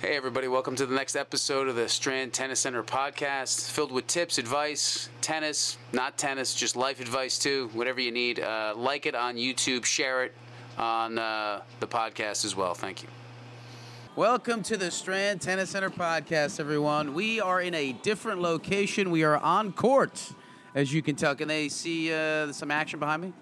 Hey, everybody, welcome to the next episode of the Strand Tennis Center podcast, filled with tips, advice, tennis, not tennis, just life advice too, whatever you need. Uh, like it on YouTube, share it on uh, the podcast as well. Thank you. Welcome to the Strand Tennis Center podcast, everyone. We are in a different location. We are on court, as you can tell. Can they see uh, some action behind me?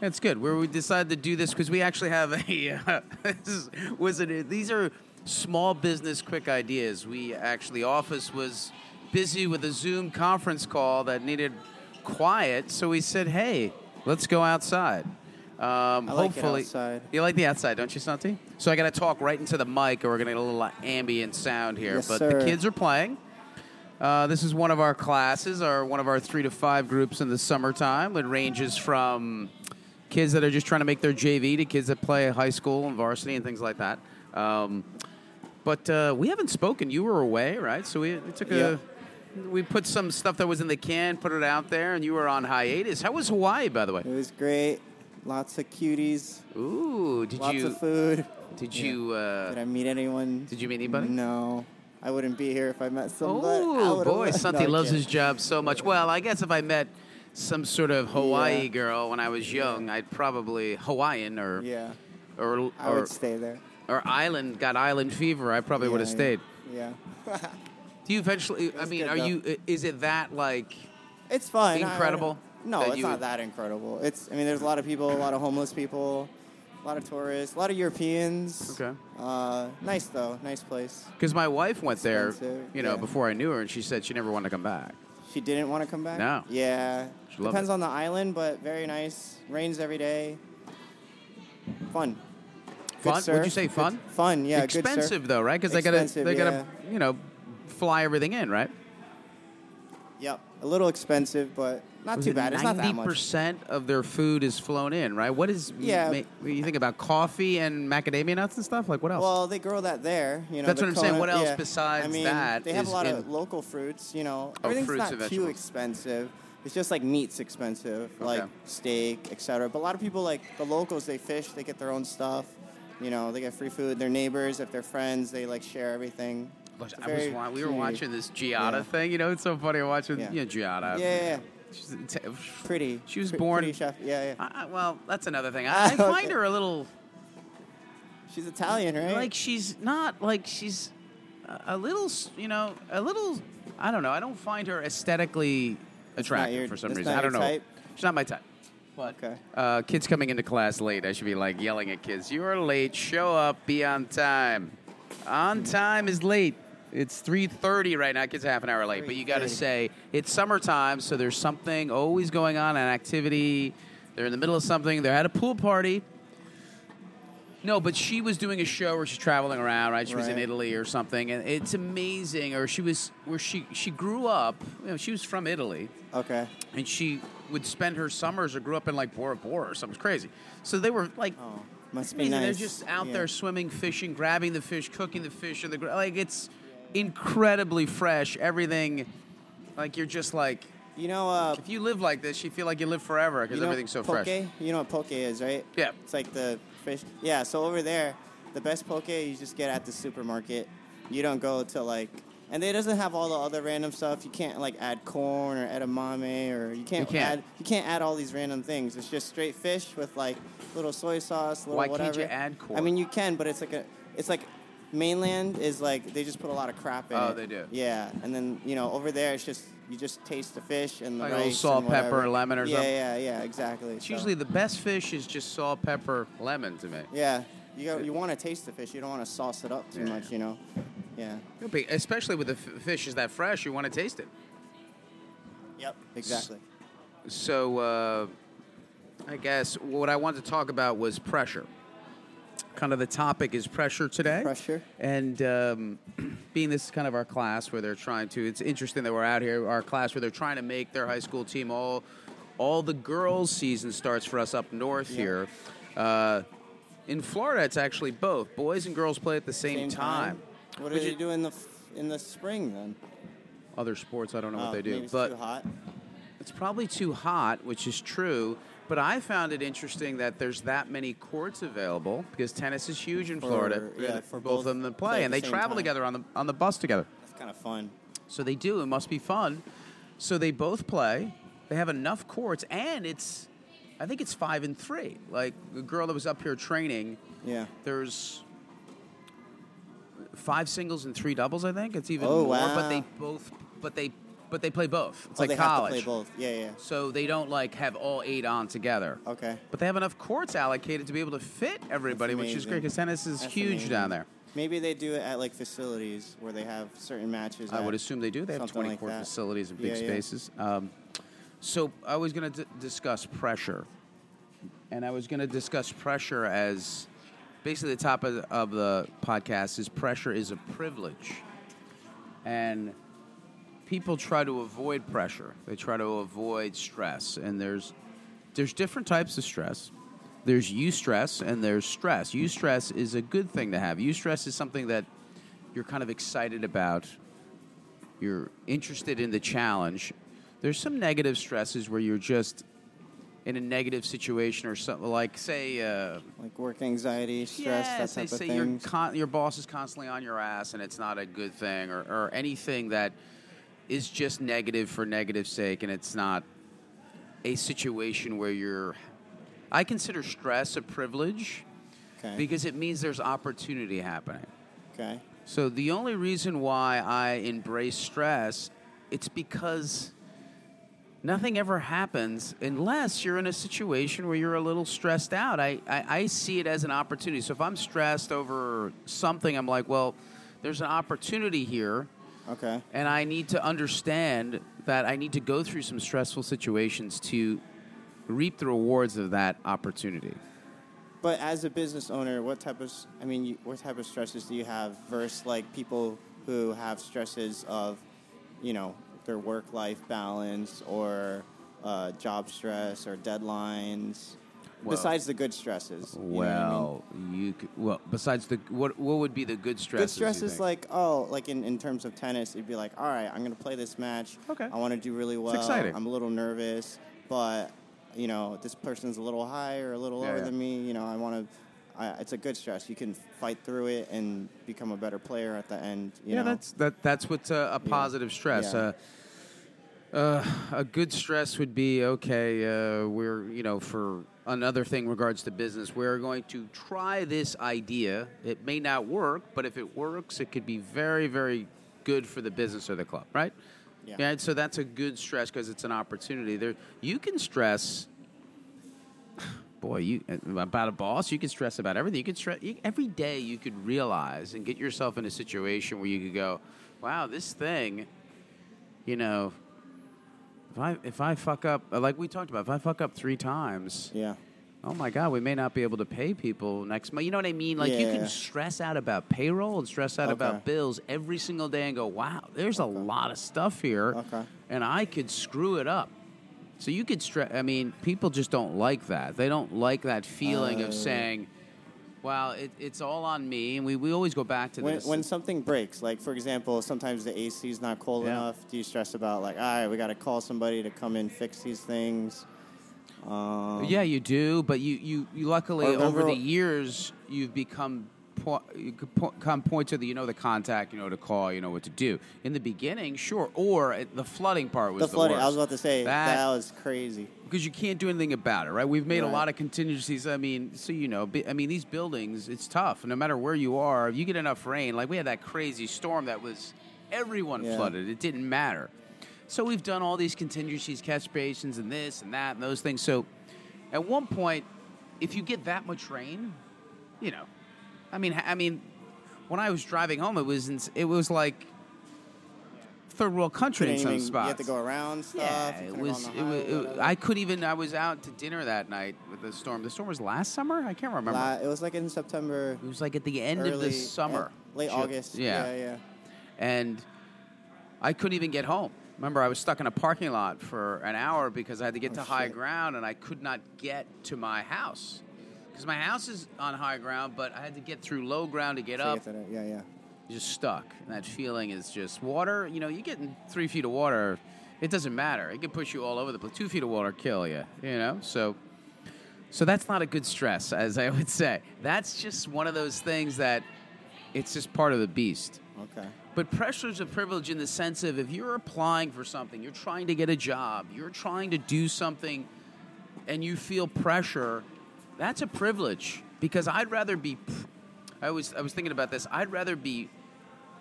That's good. Where we decided to do this because we actually have a. Uh, this is, was it? These are small business quick ideas. We actually office was busy with a Zoom conference call that needed quiet, so we said, "Hey, let's go outside." Um, I like it hopefully, outside. you like the outside, don't you, Santi? So I got to talk right into the mic, or we're gonna get a little ambient sound here. Yes, but sir. the kids are playing. Uh, this is one of our classes, our one of our three to five groups in the summertime. It ranges from kids that are just trying to make their JV to kids that play high school and varsity and things like that. Um, but uh, we haven't spoken. You were away, right? So we, we took a. We put some stuff that was in the can, put it out there, and you were on hiatus. How was Hawaii, by the way? It was great. Lots of cuties. Ooh, did lots you of food. did Yeah. you uh, Did I meet anyone? did you meet anybody? No. I wouldn't be here if I met somebody. Oh boy, No, Santi I'm loves his job so much. Well, I guess if I met some sort of Hawaii Yeah. girl when I was young, I'd probably Hawaiian or Yeah. or I would stay there. Or island got island fever. I probably would have Yeah, stayed. Yeah. Do you eventually? I mean, are though. you? Is it that like? it's fun. Incredible no, it's you- not that incredible. It's. I mean, there's a lot of people, a lot of homeless people, a lot of tourists, a lot of Europeans. Okay. Uh, nice though. Nice place. Because my wife went there, you know, yeah. before I knew her, and she said she never wanted to come back. She didn't want to come back. No. Yeah. She Depends it. on the island, but very nice. Rains every day. Fun. Good Would you say good- fun? Fun, yeah. good. Expensive though, right? Because they gotta they gotta yeah. you know fly everything in, right? Yep. A little expensive, but not Was too it bad. It's not that much. Ninety percent of their food is flown in, right? What is Yeah. ma- you think about coffee and macadamia nuts and stuff? Like what else? Well, they grow that there. You know, That's what I'm saying. What else yeah. besides I mean, that They have is a lot in- of local fruits. You know, Oh, everything's not too expensive. It's just like meat's expensive, like steak, etc. But a lot of people, like the locals, they fish. They get their own stuff. You know, they get free food. Their neighbors, if they're friends, they like share everything. But It's I was wa- we were community. watching this Giada Yeah. thing. You know, it's so funny watching Yeah. you know Giada. Yeah. She's t- pretty. She was born-. Yeah, yeah. I, well, that's another thing. I, I find okay. her a little She's Italian, right? like she's not like she's a- a little, you know, a little. I don't know. I don't find her aesthetically attractive your- for some reason. I don't know. type? She's not my type. But Okay. uh, kids coming into class late, I should be like yelling at kids. You are late. Show up. Be on time. On time is late. It's 3:30 right now. Kids are half an hour late, but you got to say it's summertime, so there's something always going on, an activity. They're in the middle of something. They're at a pool party. No, but she was doing a show where she's traveling around, right? She was in Right. Italy or something, and it's amazing. Or she was where she she grew up. You know, she was from Italy, okay. and she would spend her summers or grew up in like Bora Bora or something crazy. So they were like Oh, must be nice. They're just out Yeah. there swimming, fishing, grabbing the fish, cooking the fish, and the like it's incredibly fresh. Everything, like you're just like You know, uh, if you live like this, you feel like you live forever because you know everything's so poke? fresh. You know what poke is, right? Yeah. It's like the fish. Yeah. So over there, the best poke you just get at the supermarket. You don't go to like, and it doesn't have all the other random stuff. You can't like add corn or edamame or you can't, You can't. add you can't add all these random things. It's just straight fish with like little soy sauce, little Why can't you add corn? I mean, you can, but it's like a it's like mainland is like they just put a lot of crap in Oh, it. they do. Yeah, and then you know over there it's just you just taste the fish and the Like a little rice salt, and whatever. pepper, and lemon or yeah, something? Yeah, yeah, exactly. It's So- usually the best fish is just salt, pepper, lemon to me. yeah. You go, you want to taste the fish. You don't want to sauce it up too Yeah. much. You know. Yeah. Especially with the f- fish is that fresh, you want to taste it. Yep. Exactly. So, uh, I guess what I wanted to talk about was pressure. Kind of the topic is pressure today. Pressure. And um, being this is kind of our class where they're trying to, it's interesting that we're out here, our class where they're trying to make their high school team all, all the girls' season starts for us up north Yeah. here. Uh, in Florida, it's actually both. Boys and girls play at the same, time. What do Would they you- do in the f- in the spring then? Other sports, I don't know Oh, what they do. maybe it's but too hot. It's probably too hot, which is true. But I found it interesting that there's that many courts available because tennis is huge in For- Florida. yeah, for both both of them to play play, at and the they same travel time. together on the on the bus together. That's kind of fun. So they do. It must be fun. So they both play. They have enough courts, and it's, I think it's five and three. Like the girl that was up here training, Yeah. there's five singles and three doubles. I think it's even Oh, more. But they both, but they, but they play both. It's oh, like they college. have to play both. Yeah, yeah. So they don't like have all eight on together. Okay. But they have enough courts allocated to be able to fit everybody, which is great because tennis is That's huge amazing. down there. Maybe they do it at like facilities where they have certain matches. I would assume they do. They have 20 like court that. facilities and big Yeah, yeah. spaces. Um, so I was going to d- discuss pressure. And I was going to discuss pressure as basically the top of the, of the podcast is pressure is a privilege. And people try to avoid pressure. They try to avoid stress. And there's there's different types of stress. There's eustress and there's stress. Eustress is a good thing to have. Eustress is something that you're kind of excited about. You're interested in the challenge. There's some negative stresses where you're just in a negative situation or something like say uh, like work anxiety, stress, yeah, that say, type of say your, things. con- your boss is constantly on your ass and it's not a good thing, or, or anything that is just negative for negative sake, and it's not a situation where you're. I consider stress a privilege okay. because it means there's opportunity happening. okay. So the only reason why I embrace stress, it's because nothing ever happens unless you're in a situation where you're a little stressed out. I, I, I see it as an opportunity. So if I'm stressed over something, I'm like, well, there's an opportunity here, Okay. and I need to understand that I need to go through some stressful situations to reap the rewards of that opportunity. But as a business owner, what type of I mean, what type of stresses do you have versus like people who have stresses of, you know, their work-life balance or uh, job stress or deadlines? Well- besides the good stresses. you know what I mean? Well, you could, well besides the what what would be the good stresses? Good stress is like oh, like in, in terms of tennis, it'd be like, all right, I'm gonna play this match. Okay. I want to do really well. It's exciting. I'm a little nervous, but you know, this person's a little higher, a little Yeah, lower yeah. than me. You know, I want to. I, it's a good stress. You can fight through it and become a better player at the end. You yeah, know? that's that. That's what's a, a positive stress. Yeah. Uh, uh, a good stress would be okay. Uh, we're you know for another thing regards to business, we're going to try this idea. It may not work, but if it works, it could be very very good for the business or the club, right? Yeah. so that's a good stress because it's an opportunity. There, you can stress. Boy, you uh, about a boss, you can stress about everything. You could stress you, every day. You could realize and get yourself in a situation where you could go, "Wow, this thing, you know, if I if I fuck up, uh, like we talked about, if I fuck up three times, yeah. oh my god, we may not be able to pay people next month. You know what I mean? Like you Yeah. can stress out about payroll and stress out Okay. about bills every single day and go, "Wow, there's a lot of stuff here, Okay. and I could screw it up." So you could stress. I mean, people just don't like that. They don't like that feeling Oh. of saying, "Well, it, it's all on me." And we, we always go back to When, this. when something breaks, like for example, sometimes the AC is not cold Yeah. enough. Do you stress about like, all right, we got to call somebody to come in fix these things? Um, yeah, you do, but you, you, you luckily Or over the years you've become po- you could po- come point to the you know the contact, you know to call, you know what to do. In the beginning, sure, or at the flooding part was the flooding. I was about to say That- that, was crazy. because you can't do anything about it, right? We've made a lot of contingencies. I mean, so you know, I mean, these buildings, it's tough. No matter where you are, if you get enough rain, like we had that crazy storm that was everyone Yeah. flooded. It didn't matter. So we've done all these contingencies, catch basins, and this and that and those things. So at one point, if you get that much rain, you know, I mean, I mean, when I was driving home, it was it was like third world country in some even- spots. You had to go around stuff. Yeah, it was. It was, it- I couldn't even. I was out to dinner that night with the storm. The storm was last summer. I can't remember. La- it was like in September. it was like at the end early, of the summer, eh, late August. Yeah. yeah, yeah. and I couldn't even get home. Remember, I was stuck in a parking lot for an hour because I had to get Oh, to high ground, and I could not get to my house because my house is on high ground, but I had to get through low ground to get So up. to Yeah, yeah. just stuck. And that feeling is just water. You know, you get in three feet of water, it doesn't matter. It can push you all over the place. Two feet of water kill you. You know, so So that's not a good stress, as I would say. That's just one of those things that it's just part of the beast. Okay. But pressure is a privilege in the sense of if you're applying for something, you're trying to get a job, you're trying to do something, and you feel pressure, that's a privilege. Because I'd rather be, I was I was thinking about this. I'd rather be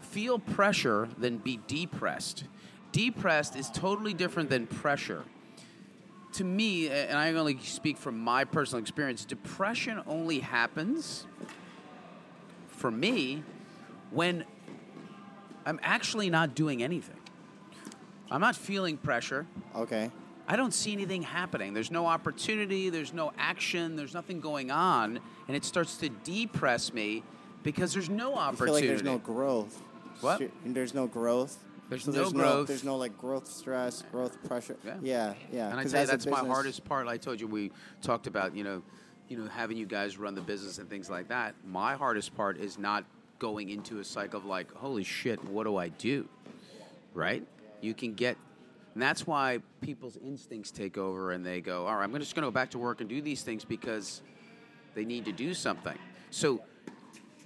feel pressure than be depressed. Depressed is totally different than pressure. To me, and I only speak from my personal experience, depression only happens for me when I'm actually not doing anything. I'm not feeling pressure. Okay. I don't see anything happening. There's no opportunity, there's no action, there's nothing going on, and it starts to depress me because there's no opportunity. feel like there's no growth. What? Sh- There's no growth. There's So no there's growth. there's no like growth stress, growth pressure. Yeah. Yeah, yeah. And I tell you, that's my hardest part. I told you we talked about, you know, you know, having you guys run the business and things like that. My hardest part is not going into a cycle of like, holy shit, what do I do? Right? You can get, and that's why people's instincts take over and they go, all right, I'm just going to go back to work and do these things because they need to do something. So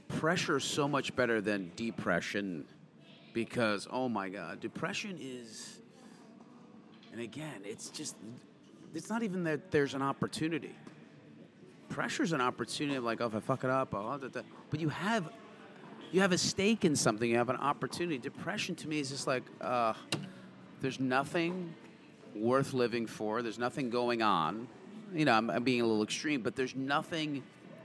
pressure is so much better than depression because, oh my God, depression is. And again, it's just, it's not even that there's an opportunity. Pressure's an opportunity like, oh, if I fuck it up, oh, da, da. but you have, you have a stake in something. You have an opportunity. Depression to me is just like, uh, there's nothing worth living for. There's nothing going on. You know, I'm, I'm being a little extreme, but there's nothing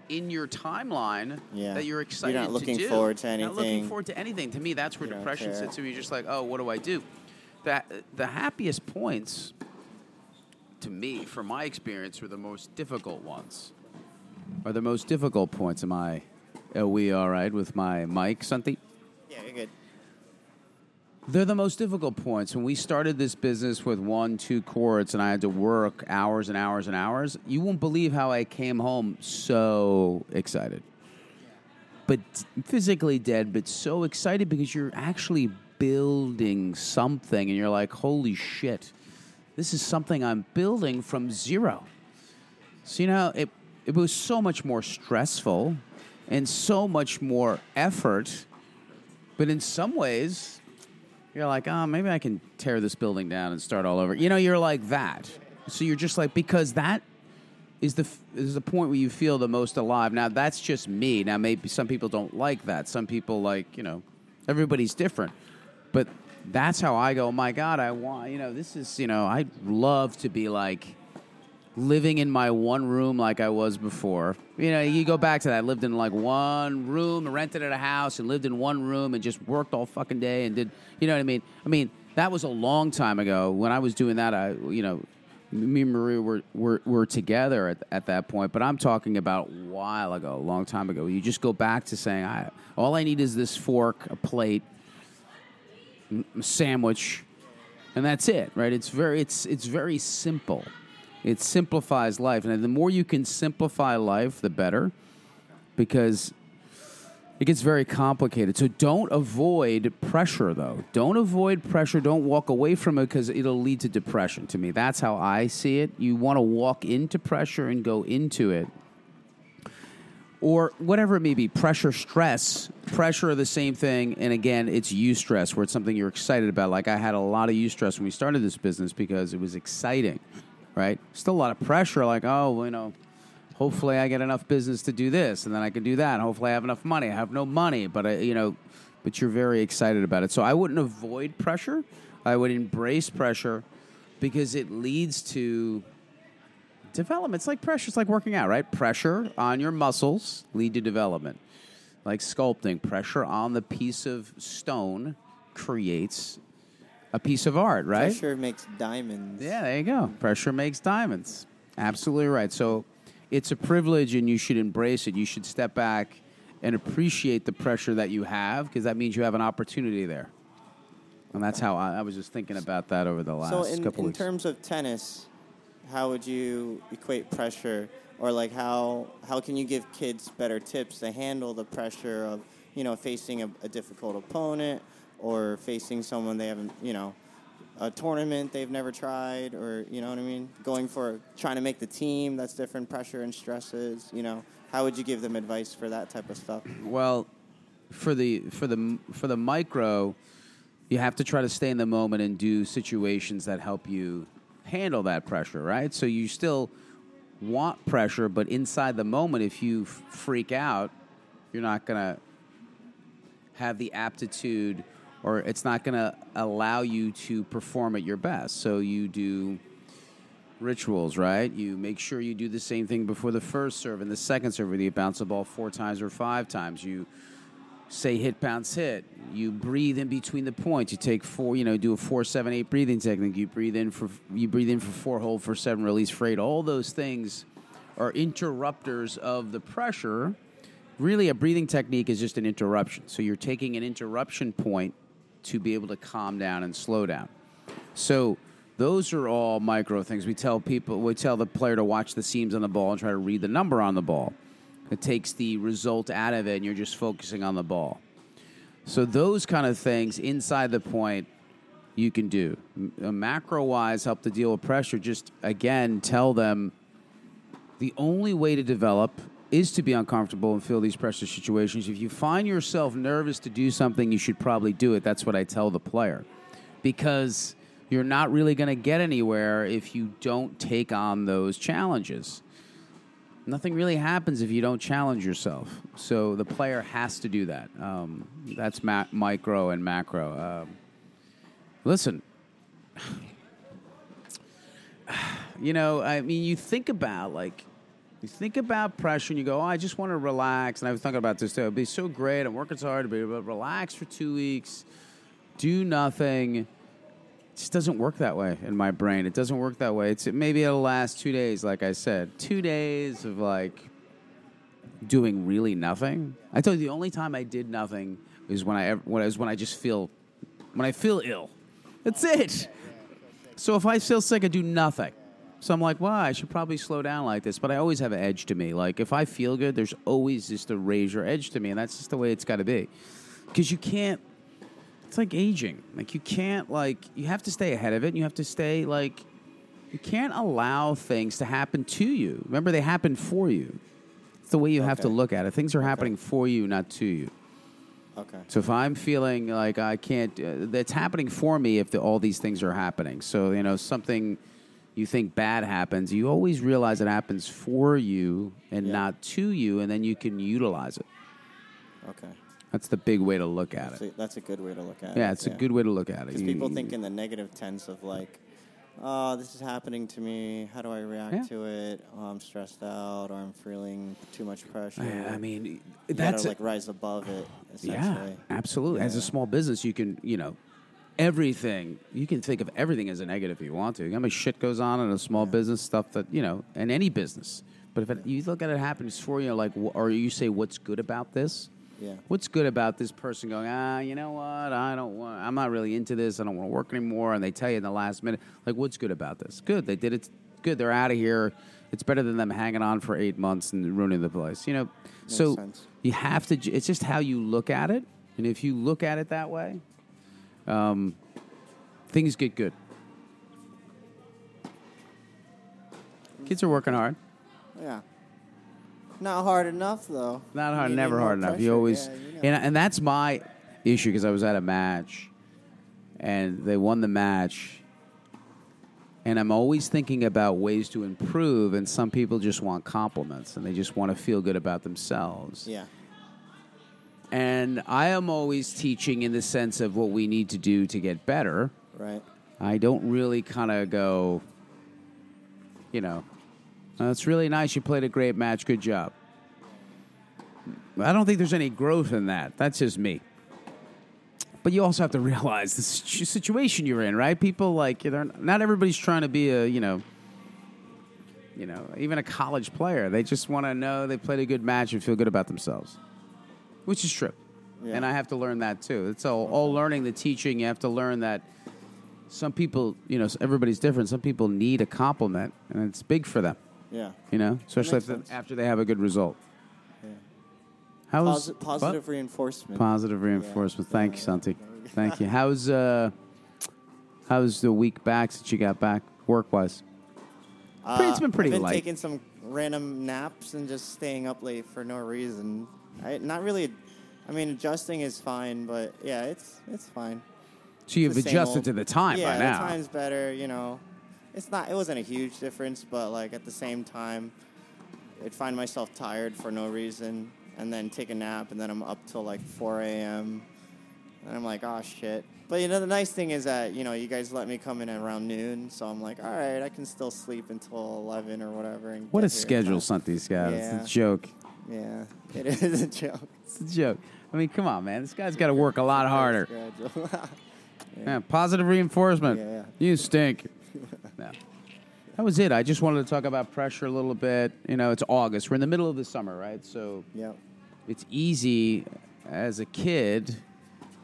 in your timeline Yeah. that you're excited You're not looking to do. forward to anything. Not looking forward to anything. To me, that's where You depression sits. So you're just like, oh, what do I do? That the happiest points, to me, from my experience, were the most difficult ones. Are the most difficult points. Am I? Are we all right with my mic, Santi? They're the most difficult points. When we started this business with one, two courts, and I had to work hours and hours and hours, you won't believe how I came home so excited. But physically dead, but so excited because you're actually building something, and you're like, holy shit, this is something I'm building from zero. So, you know, it, it was so much more stressful and so much more effort, but in some ways, you're like, oh, maybe I can tear this building down and start all over. You know, you're like that. So you're just like because that is the is the point where you feel the most alive. Now that's just me. Now maybe some people don't like that. Some people like you know, everybody's different. But that's how I go. Oh my God, I want you know this is you know I'd love to be like living in my one room like I was before. You know, you go back to that. I lived in like one room, rented at a house, and lived in one room and just worked all fucking day and did. You know what I mean? I mean that was a long time ago. When I was doing that, I you know, me and Maria were were, were together at, at that point. But I'm talking about a while ago, a long time ago. You just go back to saying, I all I need is this fork, a plate, a sandwich, and that's it, right? It's very it's it's very simple. It simplifies life, and the more you can simplify life, the better, because it gets very complicated. So don't avoid pressure, though. Don't avoid pressure. Don't walk away from it because it'll lead to depression. To me, that's how I see it. You want to walk into pressure and go into it or whatever it may be pressure stress pressure are the same thing and again it's eustress where it's something you're excited about like i had a lot of eustress when we started this business because it was exciting right still a lot of pressure like oh well, you know hopefully i get enough business to do this and then i can do that hopefully i have enough money i have no money but I, you know but you're very excited about it so i wouldn't avoid pressure i would embrace pressure because it leads to development. It's like pressure. It's like working out, right? Pressure on your muscles lead to development. Like sculpting, pressure on the piece of stone creates a piece of art, right? Pressure makes diamonds. Yeah, there you go. Pressure makes diamonds. Absolutely right. So it's a privilege and you should embrace it. You should step back and appreciate the pressure that you have because that means you have an opportunity there. And that's how I, I was just thinking about that over the last So in, couple in weeks. terms of tennis, how would you equate pressure, or like how how can you give kids better tips to handle the pressure of you know facing a, a difficult opponent or facing someone they haven't you know a tournament they've never tried, or you know what I mean, going for trying to make the team. That's different pressure and stresses. You know, how would you give them advice for that type of stuff? Well, for the for the for the micro, you have to try to stay in the moment and do situations that help you handle that pressure, right? So you still want pressure, but inside the moment, if you freak out, you're not gonna have the aptitude, or it's not gonna allow you to perform at your best. So you do rituals, right? You make sure you do the same thing before the first serve and the second serve, whether you bounce the ball four times or five times. You say hit, bounce, hit. You breathe in between the points. You take four, you know, do a four, seven, eight breathing technique. You breathe in for you breathe in for four, hold for seven, release for eight. All those things are interrupters of the pressure. Really, a breathing technique is just an interruption. So you're taking an interruption point to be able to calm down and slow down. So those are all micro things. We tell people, we tell the player to watch the seams on the ball and try to read the number on the ball. It takes the result out of it, and you're just focusing on the ball. So those kind of things inside the point you can do. Uh, Macro wise, help to deal with pressure. Just again, tell them the only way to develop is to be uncomfortable and feel these pressure situations. If you find yourself nervous to do something, you should probably do it. That's what I tell the player. Because you're not really going to get anywhere if you don't take on those challenges. Nothing really happens if you don't challenge yourself. So the player has to do that. Um, that's ma- micro and macro. Um, listen, you know, I mean, you think about like, you think about pressure and you go, oh, I just want to relax. And I was thinking about this too. It'd be so great. I'm working so hard to be able to relax for two weeks, do nothing. It just doesn't work that way in my brain. It doesn't work that way. It's maybe it'll last two days, like I said, two days of like doing really nothing. I told you the only time I did nothing is when I ever, when I was when I just feel when I feel ill. That's it. So if I feel sick, I do nothing. So I'm like, well, I should probably slow down like this. But I always have an edge to me. Like if I feel good, there's always just a razor edge to me, and that's just the way it's got to be. Because you can't. It's like aging. Like you can't like you have to stay ahead of it. And you have to stay like you can't allow things to happen to you. Remember, they happen for you. It's the way you have to look at it. Things are happening for you, not to you. Okay. So if I'm feeling like I can't, uh, that's happening for me if the, all these things are happening. So you know something you think bad happens, you always realize it happens for you and Yeah. not to you, and then you can utilize it. Okay. That's the big way to look at it. that's a good way to look at it. Yeah, it's a good way to look at it. Because people think in the negative tense of like, oh, this is happening to me. How do I react Yeah. to it? Oh, I'm stressed out, or I'm feeling too much pressure. I I mean, you that's gotta like rise above it. Yeah, absolutely. As a small business, you can, you know, everything. You can think of everything as a negative if you want to. You know how much shit goes on in a small business stuff that you know, in any business. But if it, you look at it happens for you, like, or you say, "What's good about this?" Yeah. What's good about this person going? Ah, you know what? I don't want. I'm not really into this. I don't want to work anymore. And they tell you in the last minute, like, what's good about this? Good. They did it. Good. They're out of here. It's better than them hanging on for eight months and ruining the place. You know. so sense. you have to. It's just how you look at it, and if you look at it that way, um, things get good. Kids are working hard. Yeah. Not hard enough though. Not hard, You need never more hard enough. You always, Yeah, you know. and and that's my issue because I was at a match, and they won the match, and I'm always thinking about ways to improve. And some people just want compliments, and they just want to feel good about themselves. Yeah. And I am always teaching in the sense of what we need to do to get better. Right. I don't really kind of go, you know, "Oh, it's really nice. You played a great match. Good job. I don't think there's any growth in that. That's just me. But you also have to realize the situation you're in, right? People like they're not everybody's trying to be a you know, you know, even a college player. They just want to know they played a good match and feel good about themselves, which is true. Yeah. And I have to learn that too. It's all, all learning the teaching. You have to learn that some people, you know, everybody's different. Some people need a compliment, and it's big for them. Yeah. You know, especially sense. after they have a good result. Yeah. How was Posi- positive reinforcement. Positive reinforcement. Thank you, Santi. Thank you. How's uh, How was the week back since you got back work wise? Uh, it's been pretty I've been light. taking some random naps and just staying up late for no reason. I not really. I mean, adjusting is fine, but yeah, it's it's fine. So you've adjusted old- to the time yeah, by now. the time's better. You know, it's not. It wasn't a huge difference, but like at the same time, I'd find myself tired for no reason, and then take a nap, and then I'm up till like 4 a.m. And I'm like, oh shit. But you know, the nice thing is that you know you guys let me come in around noon, so I'm like, all right, I can still sleep until 11 or whatever. And What a schedule. Santi's got. Yeah. It's a joke. Yeah, it is a joke. It's a joke. I mean, come on, man. This guy's got to work a lot harder. Yeah, positive reinforcement. Yeah, yeah. You stink. no. That was it. I just wanted to talk about pressure a little bit. You know, it's August. We're in the middle of the summer, right? So yep. it's easy as a kid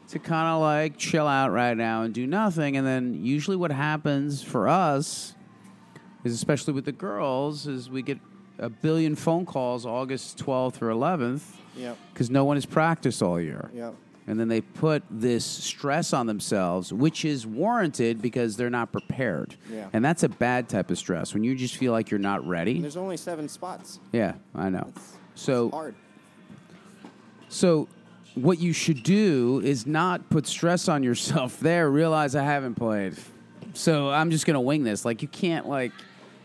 to kind of like chill out right now and do nothing. And then usually what happens for us is, especially with the girls, is we get a billion phone calls August 12th or 11th Yep. because no one has practiced all year. Yep. And then they put this stress on themselves, which is warranted because they're not prepared. Yeah. And that's a bad type of stress when you just feel like you're not ready. And there's only seven spots. Yeah, I know. It's So hard. so what you should do is not put stress on yourself there. Realize I haven't played. So I'm just gonna wing this. Like you can't like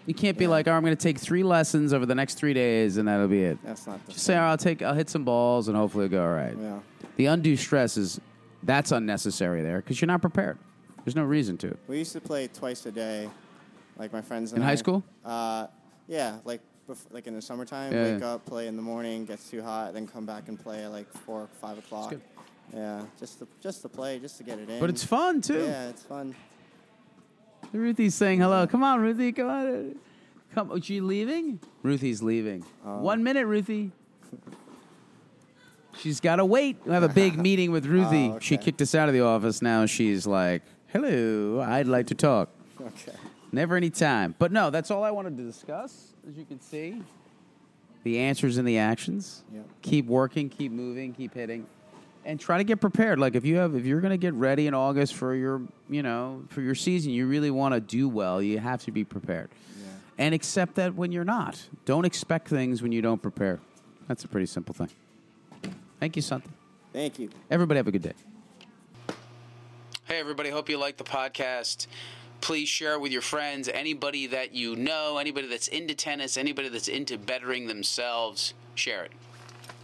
you can't be like, oh, I'm gonna take three lessons over the next three days and that'll be it. That's not the Just say, oh, I'll take I'll hit some balls and hopefully it'll go all right. Yeah. The undue stress is that's unnecessary there because you're not prepared. There's no reason to. We used to play twice a day, like my friends and In I. high school? Uh, yeah, like bef- like in the summertime, Yeah. wake up, play in the morning, gets too hot, then come back and play at like four, or five o'clock. good. Yeah, just to just to play, just to get it in. But it's fun too. Yeah, it's fun. Ruthie's saying hello. Come on, Ruthie. Come on. Come. Oh, she leaving? Ruthie's leaving. Oh. One minute, Ruthie. She's got to wait. We have a big meeting with Ruthie. Oh, She kicked us out of the office. Now she's like, "Hello, I'd like to talk." Okay. Never any time. But no, that's all I wanted to discuss. As you can see, the answers and the actions. Yep. Keep working, keep moving, keep hitting, and try to get prepared. Like if you have, if you're going to get ready in August for your, you know, for your season, you really want to do well. You have to be prepared, Yeah. and accept that when you're not. Don't expect things when you don't prepare. That's a pretty simple thing. Thank you, Santa. Thank you. Everybody have a good day. Hey, everybody. Hope you like the podcast. Please share it with your friends, anybody that you know, anybody that's into tennis, anybody that's into bettering themselves. Share it.